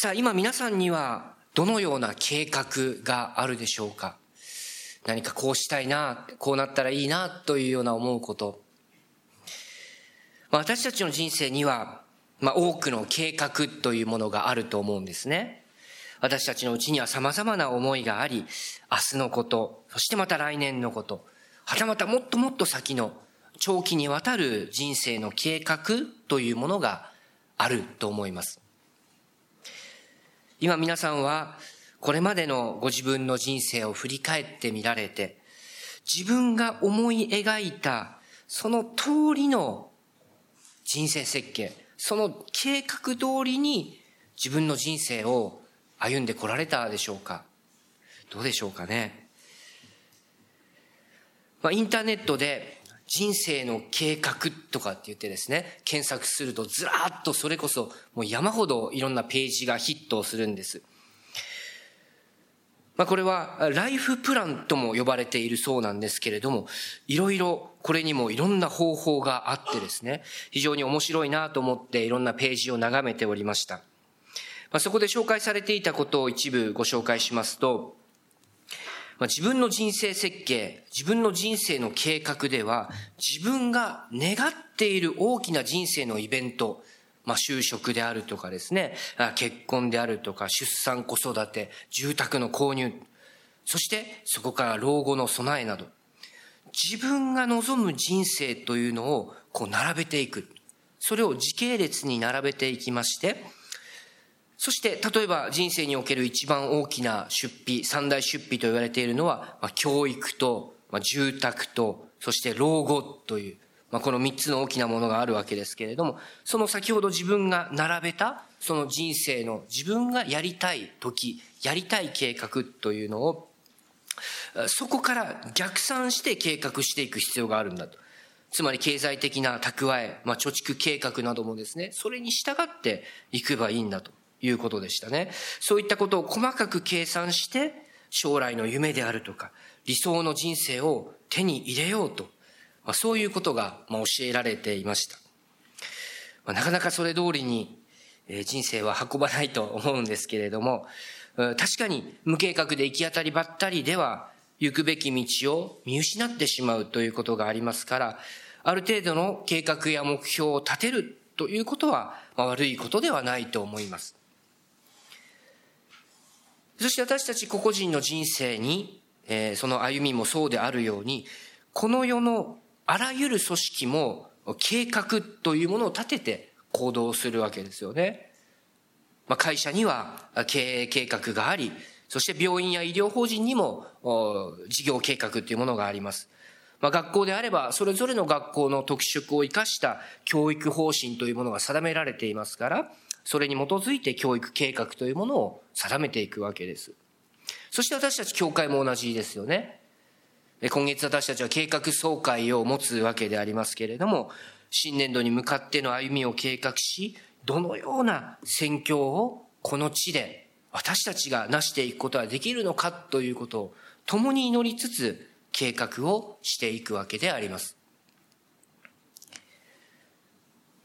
さあ、今皆さんにはどのような計画があるでしょうか？何かこうしたいな、こうなったらいいな、というような思うこと。まあ、私たちの人生には、まあ、多くの計画というものがあると思うんですね。私たちのうちには様々な思いがあり、明日のこと、そしてまた来年のこと、はたまたもっともっと先の長期にわたる人生の計画というものがあると思います。今皆さんはこれまでのご自分の人生を振り返ってみられて、自分が思い描いたその通りの人生設計、その計画通りに自分の人生を歩んでこられたでしょうかどうでしょうかね。まあ、インターネットで人生の計画とかって言ってですね、検索するとずらーっとそれこそもう山ほどいろんなページがヒットをするんです。まあ、これはライフプランとも呼ばれているそうなんですけれども、いろいろこれにもいろんな方法があってですね、非常に面白いなと思っていろんなページを眺めておりました。まあ、そこで紹介されていたことを一部ご紹介しますと、まあ、自分の人生設計、自分の人生の計画では、自分が願っている大きな人生のイベント、まあ、就職であるとかですね、結婚であるとか、出産、子育て、住宅の購入、そしてそこから老後の備えなど、自分が望む人生というのをこう並べていく。それを時系列に並べていきまして、そして、例えば人生における一番大きな出費、三大出費と言われているのは、まあ、教育と、まあ、住宅と、そして老後という、まあ、この三つの大きなものがあるわけですけれども、その先ほど自分が並べた、その人生の自分がやりたい時、やりたい計画というのを、そこから逆算して計画していく必要があるんだと。つまり経済的な蓄え、まあ、貯蓄計画などもですね、それに従っていけばいいんだということでしたね。そういったことを細かく計算して、将来の夢であるとか、理想の人生を手に入れようとまあ、そういうことが、まあ、教えられていました。まあ、なかなかそれ通りに、えー、人生は運ばないと思うんですけれども、確かに無計画で行き当たりばったりでは、行くべき道を見失ってしまうということがありますから、ある程度の計画や目標を立てるということは、まあ、悪いことではないと思います。そして私たち個々人の人生に、えー、その歩みもそうであるように、この世のあらゆる組織も計画というものを立てて行動するわけですよね。まあ、会社には経営計画があり、そして病院や医療法人にも事業計画というものがあります。まあ、学校であれば、それぞれの学校の特色を生かした教育方針というものが定められていますから、それに基づいて教育計画というものを定めていくわけです。そして私たち教会も同じですよね。今月私たちは計画総会を持つわけでありますけれども、新年度に向かっての歩みを計画し、どのような宣教をこの地で私たちが成していくことができるのかということを共に祈りつつ計画をしていくわけであります。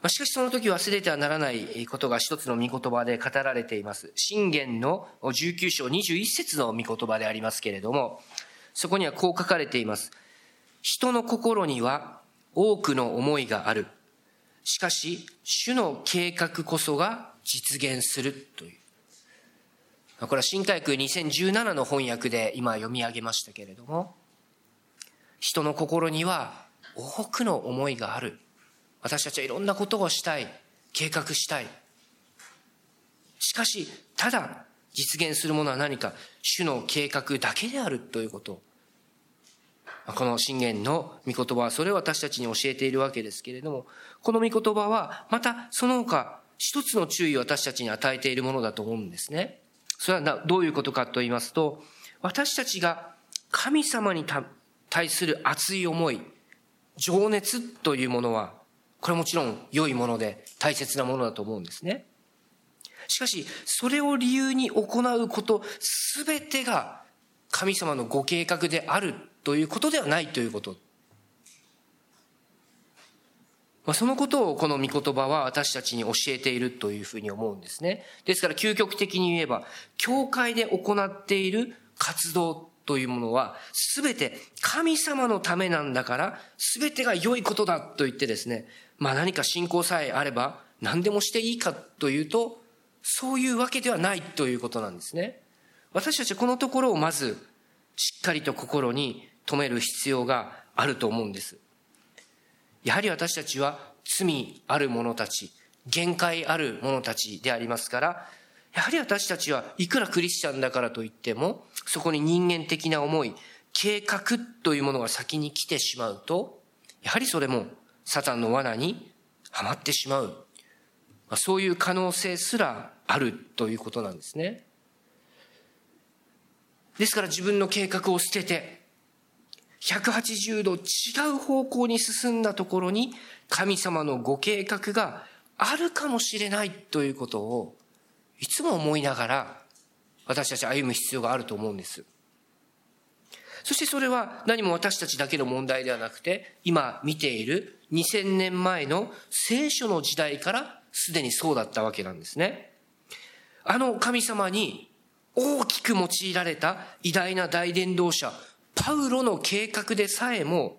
しかしその時忘れてはならないことが一つの御言葉で語られています。信玄の19章21節の御言葉でありますけれども、そこにはこう書かれています。人の心には多くの思いがある。しかし、主の計画こそが実現するという。これは新海区2017の翻訳で今読み上げましたけれども、人の心には多くの思いがある。私たちはいろんなことをしたい。計画したい。しかし、ただ実現するものは何か、主の計画だけであるということ。この信玄の御言葉はそれを私たちに教えているわけですけれども、この御言葉はまたその他一つの注意を私たちに与えているものだと思うんですね。それはどういうことかと言いますと、私たちが神様に対する熱い思い、情熱というものは、これもちろん良いもので大切なものだと思うんですね。しかし、それを理由に行うこと、すべてが神様のご計画であるということではないということ。まあ、そのことをこの御言葉は私たちに教えているというふうに思うんですね。ですから究極的に言えば、教会で行っている活動というものは、すべて神様のためなんだから、すべてが良いことだと言ってですね、まあ何か信仰さえあれば何でもしていいかというと、そういうわけではないということなんですね。私たちはこのところをまずしっかりと心に留める必要があると思うんです。やはり私たちは罪ある者たち、限界ある者たちでありますから、やはり私たちはいくらクリスチャンだからといっても、そこに人間的な思い、計画というものが先に来てしまうと、やはりそれもサタンの罠にはまってしまう。そういう可能性すらあるということなんですね。ですから自分の計画を捨てて、180度違う方向に進んだところに神様のご計画があるかもしれないということをいつも思いながら私たち歩む必要があると思うんです。そしてそれは何も私たちだけの問題ではなくて今見ている2000年前の聖書の時代からすでにそうだったわけなんですね。あの神様に大きく用いられた偉大な大伝道者、パウロの計画でさえも、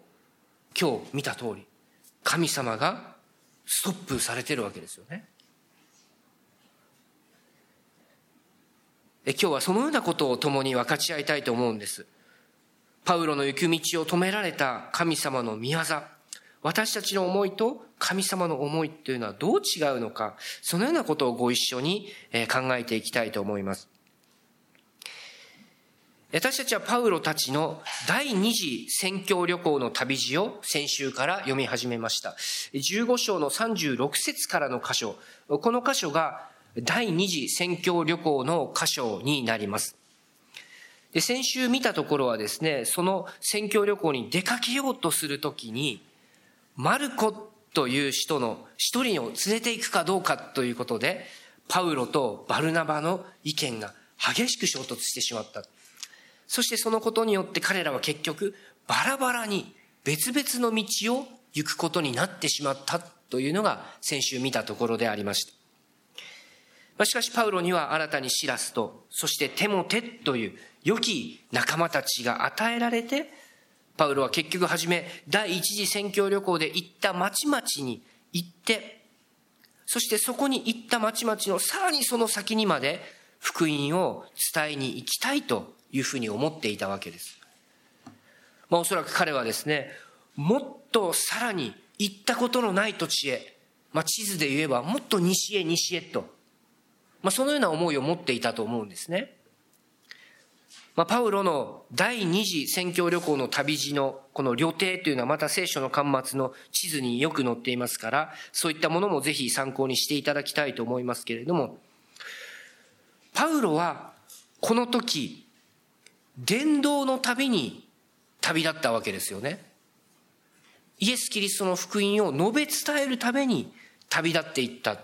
今日見た通り、神様がストップされてるわけですよね。今日はそのようなことを共に分かち合いたいと思うんです。パウロの行く道を止められた神様の御業、私たちの思いと神様の思いというのはどう違うのか、そのようなことをご一緒に考えていきたいと思います。私たちはパウロたちの第二次宣教旅行の旅路を先週から読み始めました。15章の36節からの箇所、この箇所が第二次宣教旅行の箇所になります。で先週見たところはですね、その宣教旅行に出かけようとするときに、マルコという人の一人を連れて行くかどうかということで、パウロとバルナバの意見が激しく衝突してしまった。そしてそのことによって彼らは結局バラバラに別々の道を行くことになってしまったというのが先週見たところでありました。しかしパウロには新たにシラスと、そしてテモテという良き仲間たちが与えられて、パウロは結局はじめ第一次宣教旅行で行った町々に行って、そしてそこに行った町々のさらにその先にまで福音を伝えに行きたいというふうに思っていたわけです。まあ、おそらく彼はですね、もっとさらに行ったことのない土地へ、まあ、地図で言えばもっと西へ西へと、まあ、そのような思いを持っていたと思うんですね。まあ、パウロの第二次宣教旅行の旅路のこの旅程というのはまた聖書の巻末の地図によく載っていますから、そういったものもぜひ参考にしていただきたいと思いますけれども、パウロはこの時、伝道の旅に旅立ったわけですよね。イエス・キリストの福音を述べ伝えるために旅立っていった。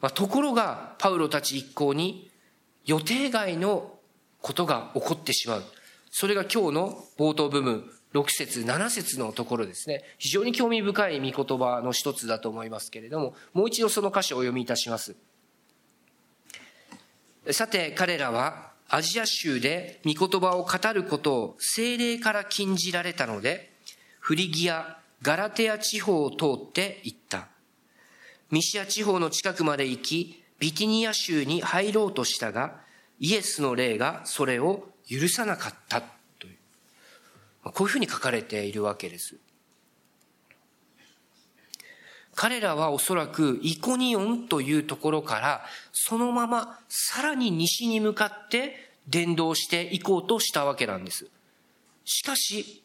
まあ、ところが、パウロたち一行に予定外のことが起こってしまう。それが今日の冒頭部分、6節7節のところですね。非常に興味深い御言葉の一つだと思いますけれども、もう一度その歌詞をお読みいたします。さて、彼らはアジア州で御言葉を語ることを精霊から禁じられたので、フリギア、ガラテア地方を通って行った。ミシア地方の近くまで行き、ビティニア州に入ろうとしたが、イエスの霊がそれを許さなかったという。こういうふうに書かれているわけです。彼らはおそらくイコニオンというところからそのままさらに西に向かって伝道していこうとしたわけなんです。しかし、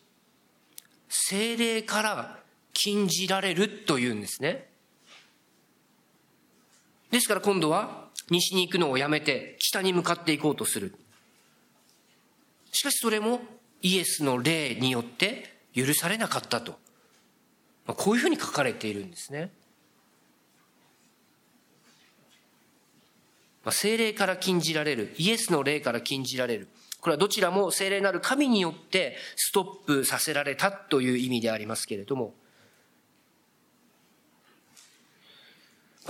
精霊から禁じられるというんですね。ですから今度は西に行くのをやめて北に向かっていこうとする。しかしそれもイエスの霊によって許されなかったと。まあ、こういうふうに書かれているんですね。まあ、精霊から禁じられる、イエスの霊から禁じられる。これはどちらも精霊なる神によってストップさせられたという意味でありますけれども、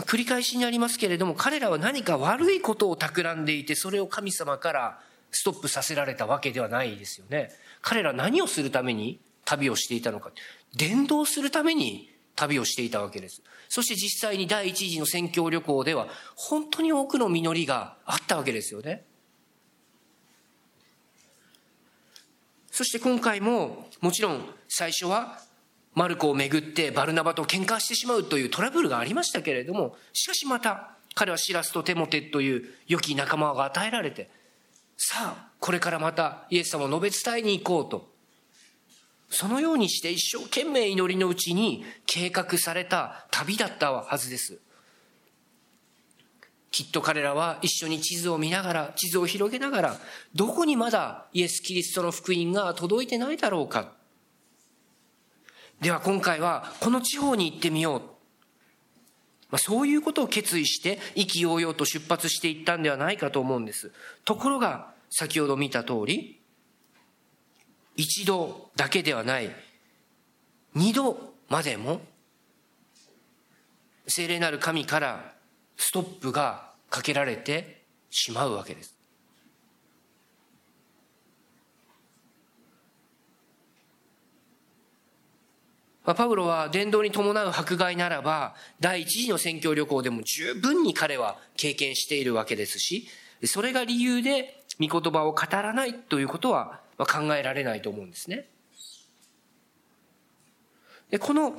繰り返しになりますけれども、彼らは何か悪いことを企んでいて、それを神様からストップさせられたわけではないですよね。彼ら何をするために旅をしていたのか。伝道するために旅をしていたわけです。そして実際に第一次の宣教旅行では、本当に多くの実りがあったわけですよね。そして今回も、もちろん最初はマルコをめぐってバルナバと喧嘩してしまうというトラブルがありましたけれども、しかしまた彼はシラスとテモテという良き仲間が与えられて、さあ、これからまたイエス様を述べ伝えに行こうと。そのようにして一生懸命祈りのうちに計画された旅だったはずです。きっと彼らは一緒に地図を見ながら、地図を広げながら、どこにまだイエス・キリストの福音が届いてないだろうか。では今回はこの地方に行ってみよう。まあ、そういうことを決意して意気揚々と出発していったんではないかと思うんです。ところが先ほど見た通り、一度だけではない、二度までも、聖霊なる神からストップがかけられてしまうわけです。まあ、パウロは伝道に伴う迫害ならば、第一次の宣教旅行でも十分に彼は経験しているわけですし、それが理由で御言葉を語らないということは考えられないと思うんですね。で、この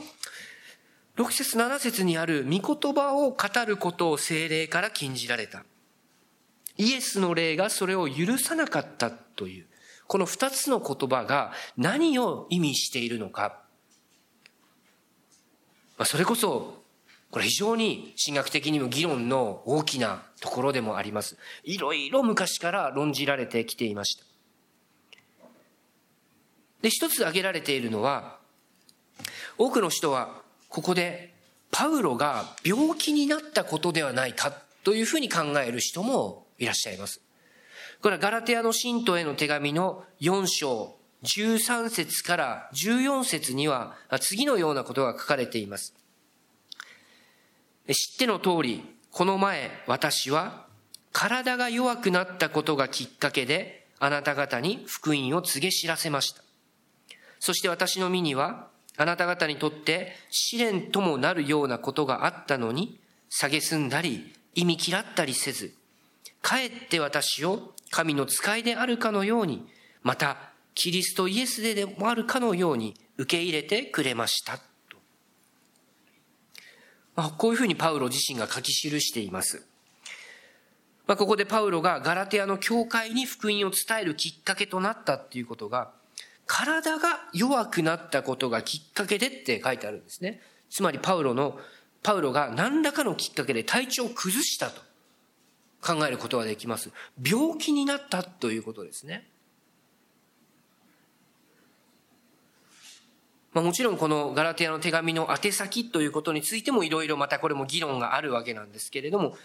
6節7節にある御言葉を語ることを精霊から禁じられた。イエスの霊がそれを許さなかったという、この2つの言葉が何を意味しているのか。まあ、それこそ、これ非常に神学的にも議論の大きなところでもあります。いろいろ昔から論じられてきていました。で、一つ挙げられているのは、多くの人はここでパウロが病気になったことではないかというふうに考える人もいらっしゃいます。これはガラテアの信徒への手紙の4章13節から14節には次のようなことが書かれています。知っての通り、この前私は体が弱くなったことがきっかけであなた方に福音を告げ知らせました。そして私の身にはあなた方にとって試練ともなるようなことがあったのに、蔑んだり、意味嫌ったりせず、かえって私を神の使いであるかのように、またキリストイエスででもあるかのように受け入れてくれました。とまあ、こういうふうにパウロ自身が書き記しています。まあ、ここでパウロがガラテアの教会に福音を伝えるきっかけとなったっていうことが、体が弱くなったことがきっかけでって書いてあるんですね。つまりパウロの、パウロが何らかのきっかけで体調を崩したと考えることができます。病気になったということですね。まあ、もちろんこのガラテヤの手紙の宛先ということについてもいろいろまたこれも議論があるわけなんですけれども、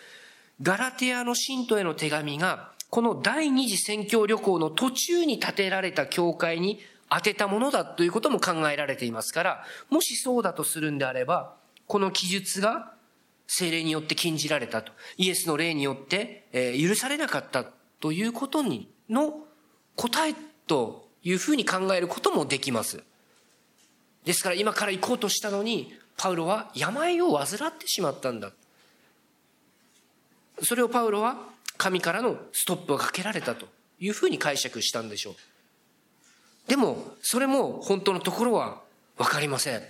ガラテヤの信徒への手紙が、この第二次宣教旅行の途中に建てられた教会に当てたものだということも考えられていますから、もしそうだとするんであれば、この記述が精霊によって禁じられたと、イエスの霊によって、許されなかったということにの答えというふうに考えることもできます。ですから今から行こうとしたのに、パウロは病を患ってしまったんだ。それをパウロは神からのストップをかけられたというふうに解釈したんでしょう。でも、それも本当のところはわかりません。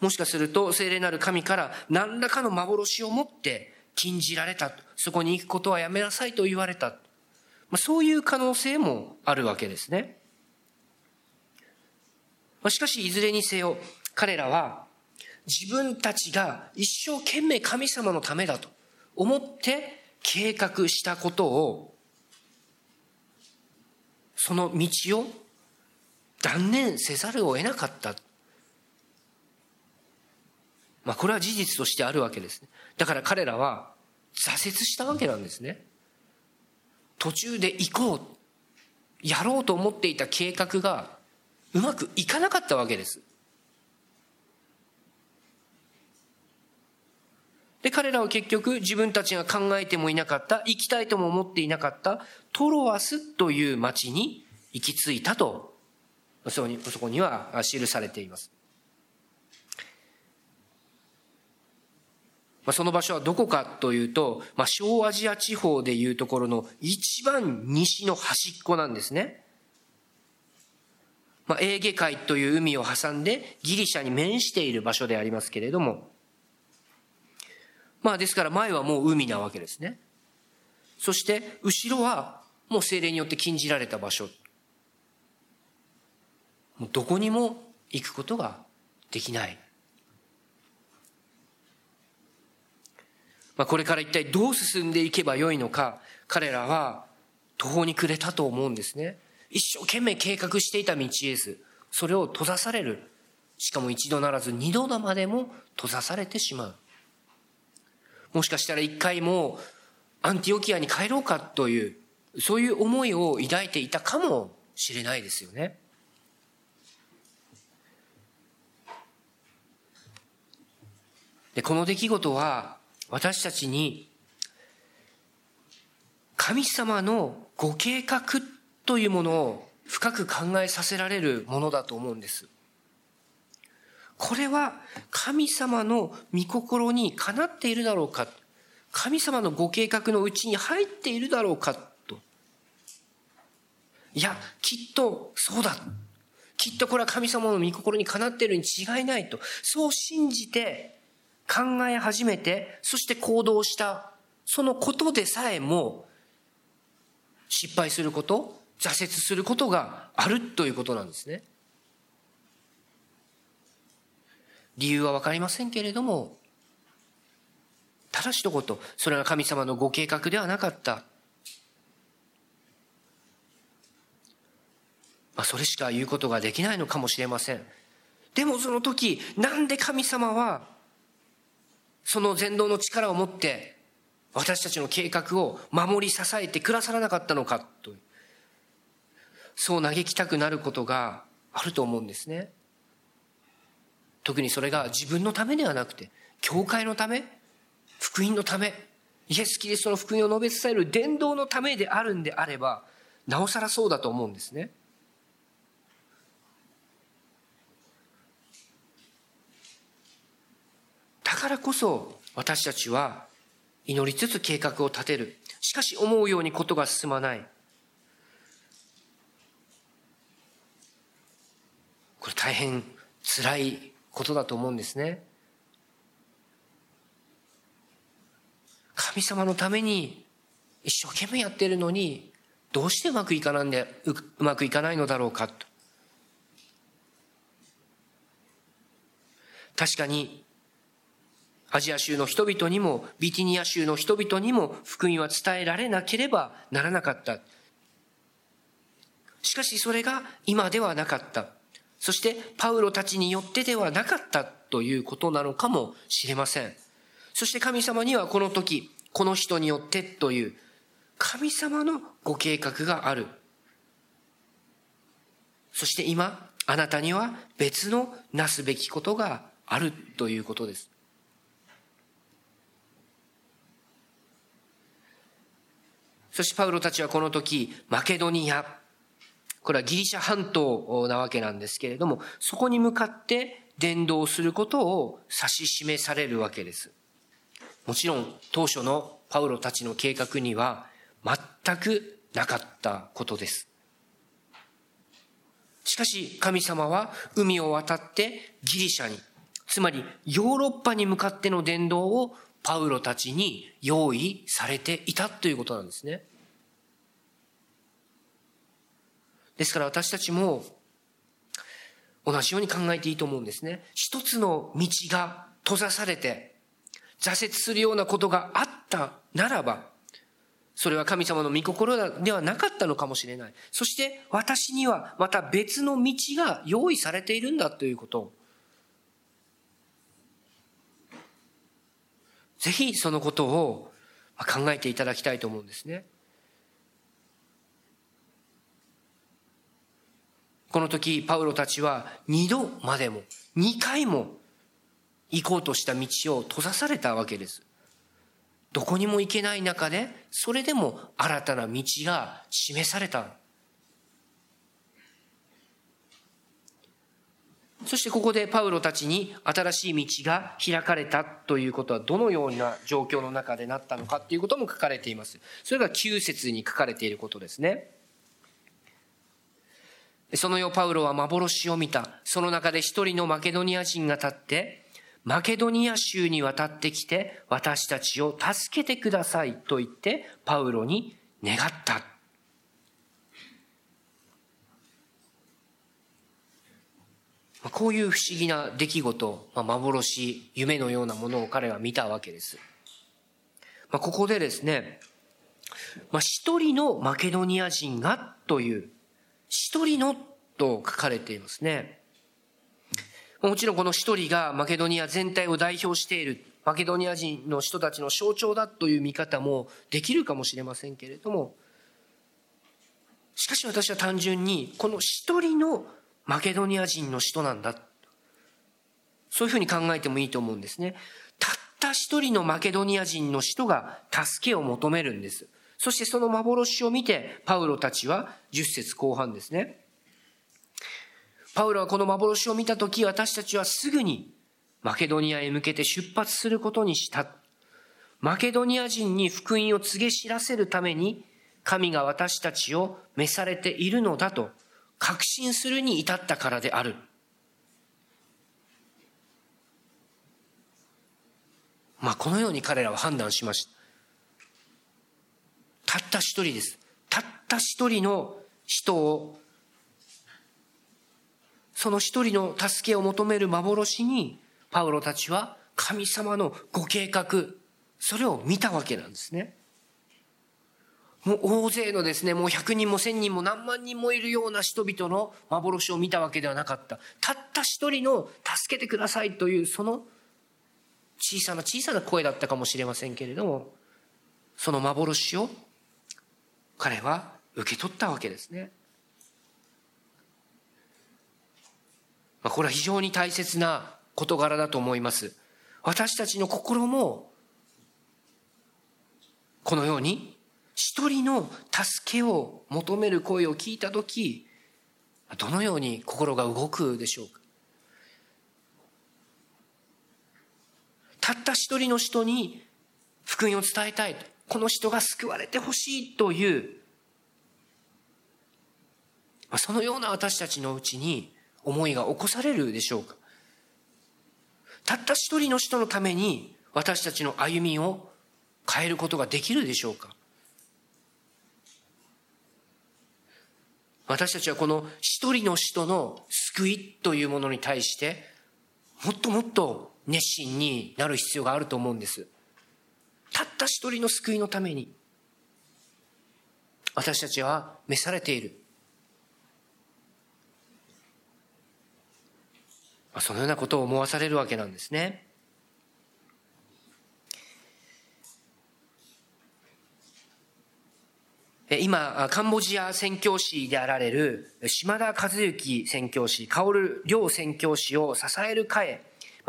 もしかすると、聖霊なる神から何らかの幻を持って禁じられた。そこに行くことはやめなさいと言われた。ま、そういう可能性もあるわけですね。しかし、いずれにせよ、彼らは自分たちが一生懸命神様のためだと思って計画したことを、その道を断念せざるを得なかった。まあ、これは事実としてあるわけです。ねだから彼らは挫折したわけなんですね。途中で行こう。やろうと思っていた計画がうまくいかなかったわけです。で、彼らは結局自分たちが考えてもいなかった、行きたいとも思っていなかったトロアスという町に行き着いたと、そこにそこには記されています。まあ、その場所はどこかというと、まあ、小アジア地方でいうところの一番西の端っこなんですね。まあ、エーゲ海という海を挟んでギリシャに面している場所でありますけれども、まあですから前はもう海なわけですね。そして後ろはもう精霊によって禁じられた場所。もうどこにも行くことができない。まあ、これから一体どう進んでいけばよいのか、彼らは途方に暮れたと思うんですね。一生懸命計画していた道です。それを閉ざされる。しかも一度ならず二度までも閉ざされてしまう。もしかしたら一回もアンティオキアに帰ろうかという、そういう思いを抱いていたかもしれないですよね。で、この出来事は私たちに神様のご計画というものを深く考えさせられるものだと思うんです。これは神様の御心にかなっているだろうか神様のご計画のうちに入っているだろうかと。いや、きっとそうだ。きっとこれは神様の御心にかなっているに違いないと。そう信じて考え始めて、そして行動した。そのことでさえも失敗すること、挫折することがあるということなんですね。理由はわかりませんけれども、ただ一言、それは神様のご計画ではなかった。まあ、それしか言うことができないのかもしれません。でもその時、なんで神様は、その全能の力を持って、私たちの計画を守り支えてくださらなかったのかという。そう嘆きたくなることがあると思うんですね。特にそれが自分のためではなくて、教会のため、福音のため、イエス・キリストの福音を述べ伝える伝道のためであるんであれば、なおさらそうだと思うんですね。だからこそ私たちは祈りつつ計画を立てる。しかし思うようにことが進まない。これ大変辛いことだと思うんですね。神様のために一生懸命やってるのに、どうしてうまくいかないんで、ううまくいかないのだろうかと。確かに、アジア州の人々にも、ビティニア州の人々にも、福音は伝えられなければならなかった。しかしそれが今ではなかった。そしてパウロたちによってではなかったということなのかもしれません。そして神様にはこの時、この人によってという神様のご計画がある。そして今、あなたには別のなすべきことがあるということです。そしてパウロたちはこの時、マケドニア、これはギリシャ半島なわけなんですけれども、そこに向かって伝道することを指し示されるわけです。もちろん当初のパウロたちの計画には全くなかったことです。しかし神様は海を渡ってギリシャに、つまりヨーロッパに向かっての伝道をパウロたちに用意されていたということなんですね。ですから私たちも同じように考えていいと思うんですね。一つの道が閉ざされて挫折するようなことがあったならば、それは神様の御心ではなかったのかもしれない。そして私にはまた別の道が用意されているんだということを。ぜひそのことを考えていただきたいと思うんですね。この時、パウロたちは二度までも、二回も行こうとした道を閉ざされたわけです。どこにも行けない中で、それでも新たな道が示された。そしてここでパウロたちに新しい道が開かれたということはどのような状況の中でなったのかということも書かれています。それが9節に書かれていることですね。その夜パウロは幻を見た。その中で一人のマケドニア人が立って、マケドニア州に渡ってきて私たちを助けてくださいと言ってパウロに願った。こういう不思議な出来事、まあ、幻、夢のようなものを彼は見たわけです。まあ、ここでですね、まあ、一人のマケドニア人がという、一人のと書かれていますね。もちろんこの一人がマケドニア全体を代表している、マケドニア人の人たちの象徴だという見方もできるかもしれませんけれども、しかし私は単純にこの一人のマケドニア人の人なんだ。そういうふうに考えてもいいと思うんですね。たった一人のマケドニア人の人が助けを求めるんです。そしてその幻を見て、パウロたちは10節後半ですね。パウロはこの幻を見たとき、私たちはすぐにマケドニアへ向けて出発することにした。マケドニア人に福音を告げ知らせるために、神が私たちを召されているのだと確信するに至ったからである。まあ、このように彼らは判断しました。たった一人です。たった一人の人を、その一人の助けを求める幻に、パウロたちは神様のご計画、それを見たわけなんですね。もう大勢のですね、もう100人も1000人も何万人もいるような人々の幻を見たわけではなかった。たった一人の助けてくださいというその小さな小さな声だったかもしれませんけれども、その幻を彼は受け取ったわけですね。まあ、これは非常に大切な事柄だと思います。私たちの心もこのように一人の助けを求める声を聞いたとき、どのように心が動くでしょうかたった一人の人に福音を伝えたい。この人が救われてほしいという、そのような私たちのうちに思いが起こされるでしょうかたった一人の人のために私たちの歩みを変えることができるでしょうか私たちはこの一人の人の救いというものに対して、もっともっと熱心になる必要があると思うんです。たった一人の救いのために、私たちは召されている。そのようなことを思わされるわけなんですね。今、カンボジア宣教師であられる島田和幸宣教師、薫良宣教師を支える会、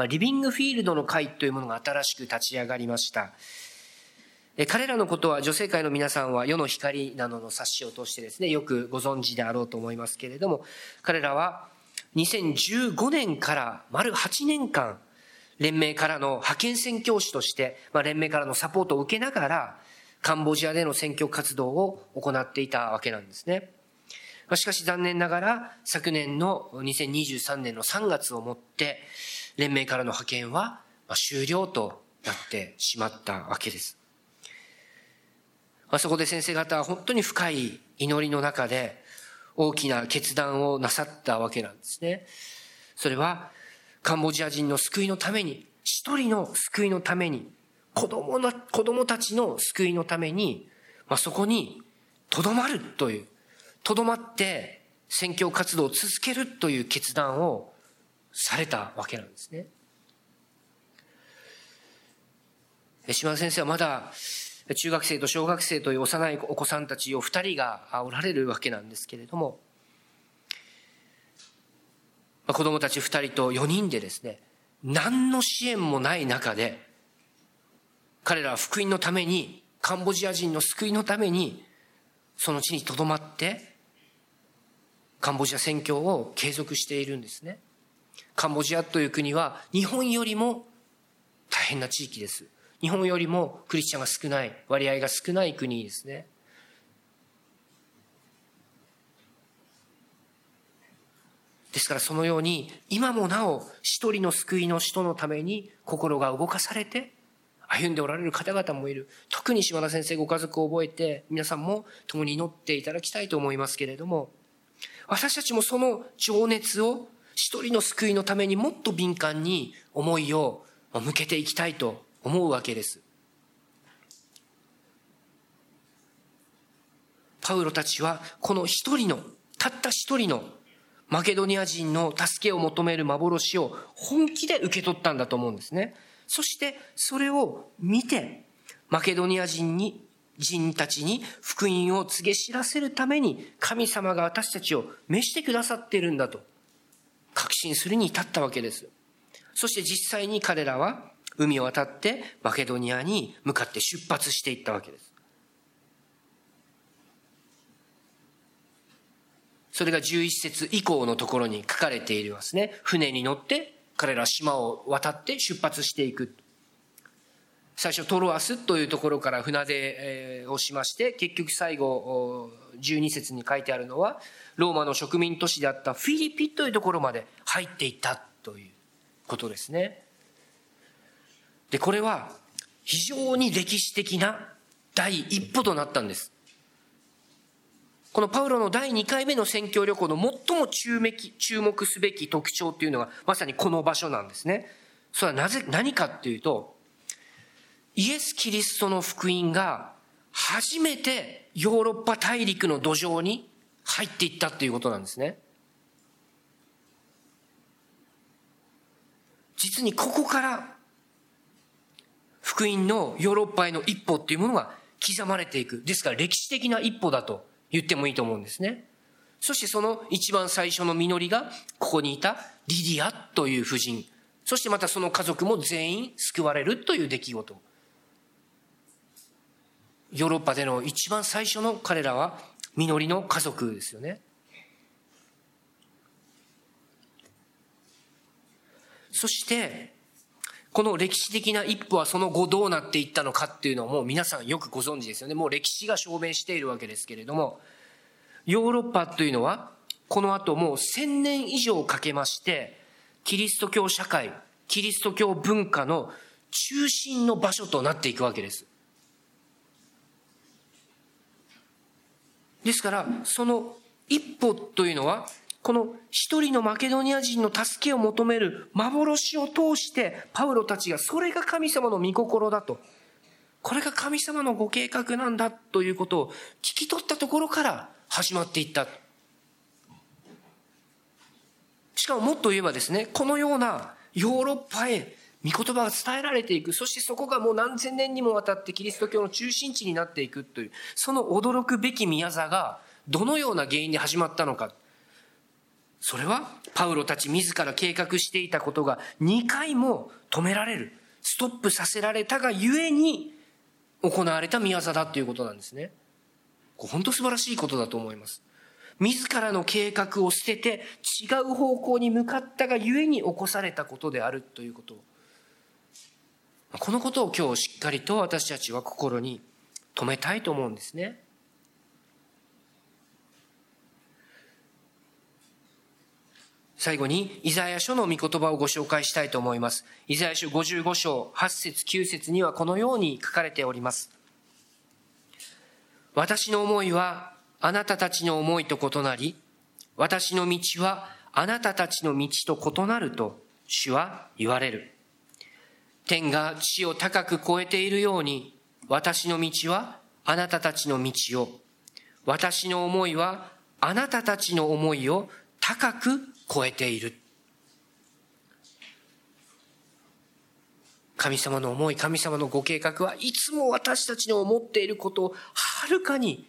リビングフィールドの会というものが新しく立ち上がりました。彼らのことは女性会の皆さんは世の光などの冊子を通してですね、よくご存知であろうと思いますけれども、彼らは2015年から丸8年間、連盟からの派遣宣教師として、まあ、連盟からのサポートを受けながら、カンボジアでの選挙活動を行っていたわけなんですね。しかし残念ながら昨年の2023年の3月をもって連盟からの派遣は終了となってしまったわけです。まそこで先生方は本当に深い祈りの中で大きな決断をなさったわけなんですね。それはカンボジア人の救いのために、一人の救いのために、子供の、子供たちの救いのために、まあ、そこにとどまるという、とどまって宣教活動を続けるという決断をされたわけなんですね。島田先生はまだ中学生と小学生という幼いお子さんたちを二人がおられるわけなんですけれども、子供たち二人と四人でですね、何の支援もない中で、彼らは福音のために、カンボジア人の救いのために、その地に留まって、カンボジア宣教を継続しているんですね。カンボジアという国は日本よりも大変な地域です。日本よりもクリスチャンが少ない、割合が少ない国ですね。ですからそのように今もなお一人の救いの人のために心が動かされて歩んでおられる方々もいる。特に島田先生ご家族を覚えて皆さんも共に祈っていただきたいと思いますけれども私たちもその情熱を一人の救いのためにもっと敏感に思いを向けていきたいと思うわけです。パウロたちはこの一人の、たった一人のマケドニア人の助けを求める幻を本気で受け取ったんだと思うんですね。そしてそれを見て、マケドニア人に、人たちに福音を告げ知らせるために神様が私たちを召してくださっているんだと確信するに至ったわけです。そして実際に彼らは海を渡ってマケドニアに向かって出発していったわけです。それが11節以降のところに書かれていますね。船に乗って彼ら島を渡って出発していく。最初トロアスというところから船出をしまして、結局最後12節に書いてあるのは、ローマの植民都市であったフィリピというところまで入っていったということですね。で、これは非常に歴史的な第一歩となったんです。このパウロの第2回目の宣教旅行の最も注目すべき特徴っていうのがまさにこの場所なんですね。それはなぜ、何かっていうと、イエス・キリストの福音が初めてヨーロッパ大陸の土壌に入っていったっていうことなんですね。実にここから福音のヨーロッパへの一歩っていうものが刻まれていく。ですから歴史的な一歩だと言ってもいいと思うんですね。そしてその一番最初の実りが、ここにいたリディアという婦人。そしてまたその家族も全員救われるという出来事。ヨーロッパでの一番最初の彼らは実りの家族ですよね。そして、この歴史的な一歩はその後どうなっていったのかっていうのをもう皆さんよくご存知ですよね。もう歴史が証明しているわけですけれども、ヨーロッパというのは、この後もう千年以上かけまして、キリスト教社会、キリスト教文化の中心の場所となっていくわけです。ですから、その一歩というのは、この一人のマケドニア人の助けを求める幻を通して、パウロたちがそれが神様の御心だと。これが神様のご計画なんだということを聞き取ったところから始まっていった。しかももっと言えばですね、このようなヨーロッパへ御言葉が伝えられていく。そしてそこがもう何千年にもわたってキリスト教の中心地になっていくという、その驚くべき宮座がどのような原因で始まったのか。それはパウロたち自ら計画していたことが2回も止められる。ストップさせられたがゆえに行われた宮業だということなんですね。本当素晴らしいことだと思います。自らの計画を捨てて違う方向に向かったがゆえに起こされたことであるということ。このことを今日しっかりと私たちは心に留めたいと思うんですね。最後に、イザヤ書の御言葉をご紹介したいと思います。イザヤ書55章8節9節にはこのように書かれております。私の思いはあなたたちの思いと異なり、私の道はあなたたちの道と異なると主は言われる。天が地を高く超えているように、私の道はあなたたちの道を、私の思いはあなたたちの思いを高く超えている。神様の思い、神様のご計画はいつも私たちの思っていることをはるかに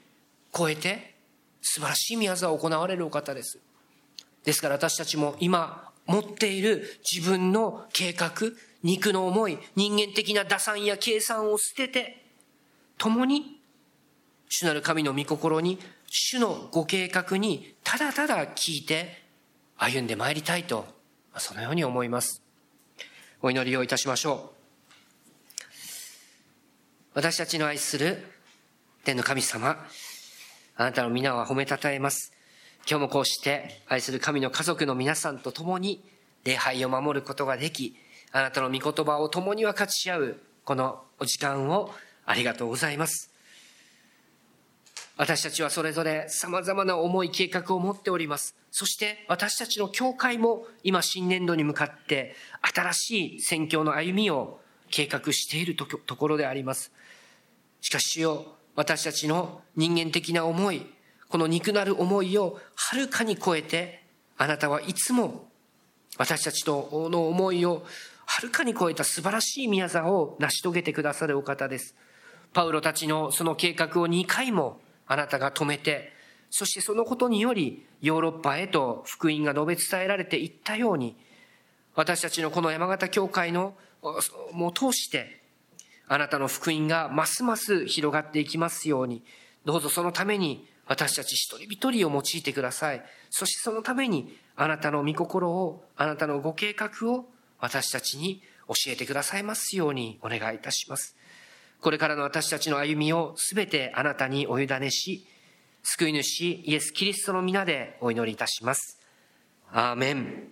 超えて素晴らしい宮沢を行われるお方です。ですから私たちも今持っている自分の計画、肉の思い、人間的な打算や計算を捨てて、共に主なる神の御心に、主のご計画にただただ聞いて歩んでまいりたいと、そのように思います。お祈りをいたしましょう。私たちの愛する天の神様、あなたの皆は褒めたたえます。今日もこうして愛する神の家族の皆さんと共に礼拝を守ることができ、あなたの御言葉を共に分かち合うこのお時間をありがとうございます。私たちはそれぞれ様々な思い計画を持っております。そして私たちの教会も今新年度に向かって新しい宣教の歩みを計画しているところであります。しかし主よ、私たちの人間的な思い、この肉なる思いをはるかに超えて、あなたはいつも私たちとの思いをはるかに超えた素晴らしい宮沢を成し遂げてくださるお方です。パウロたちのその計画を2回もあなたが止めて、そしてそのことによりヨーロッパへと福音が述べ伝えられていったように、私たちのこの山形教会のも通して、あなたの福音がますます広がっていきますように、どうぞそのために私たち一人一人を用いてください。そしてそのためにあなたの御心を、あなたのご計画を私たちに教えてくださいますようにお願いいたします。これからの私たちの歩みをすべてあなたにお委ねし、救い主イエス・キリストの皆でお祈りいたします。アーメン。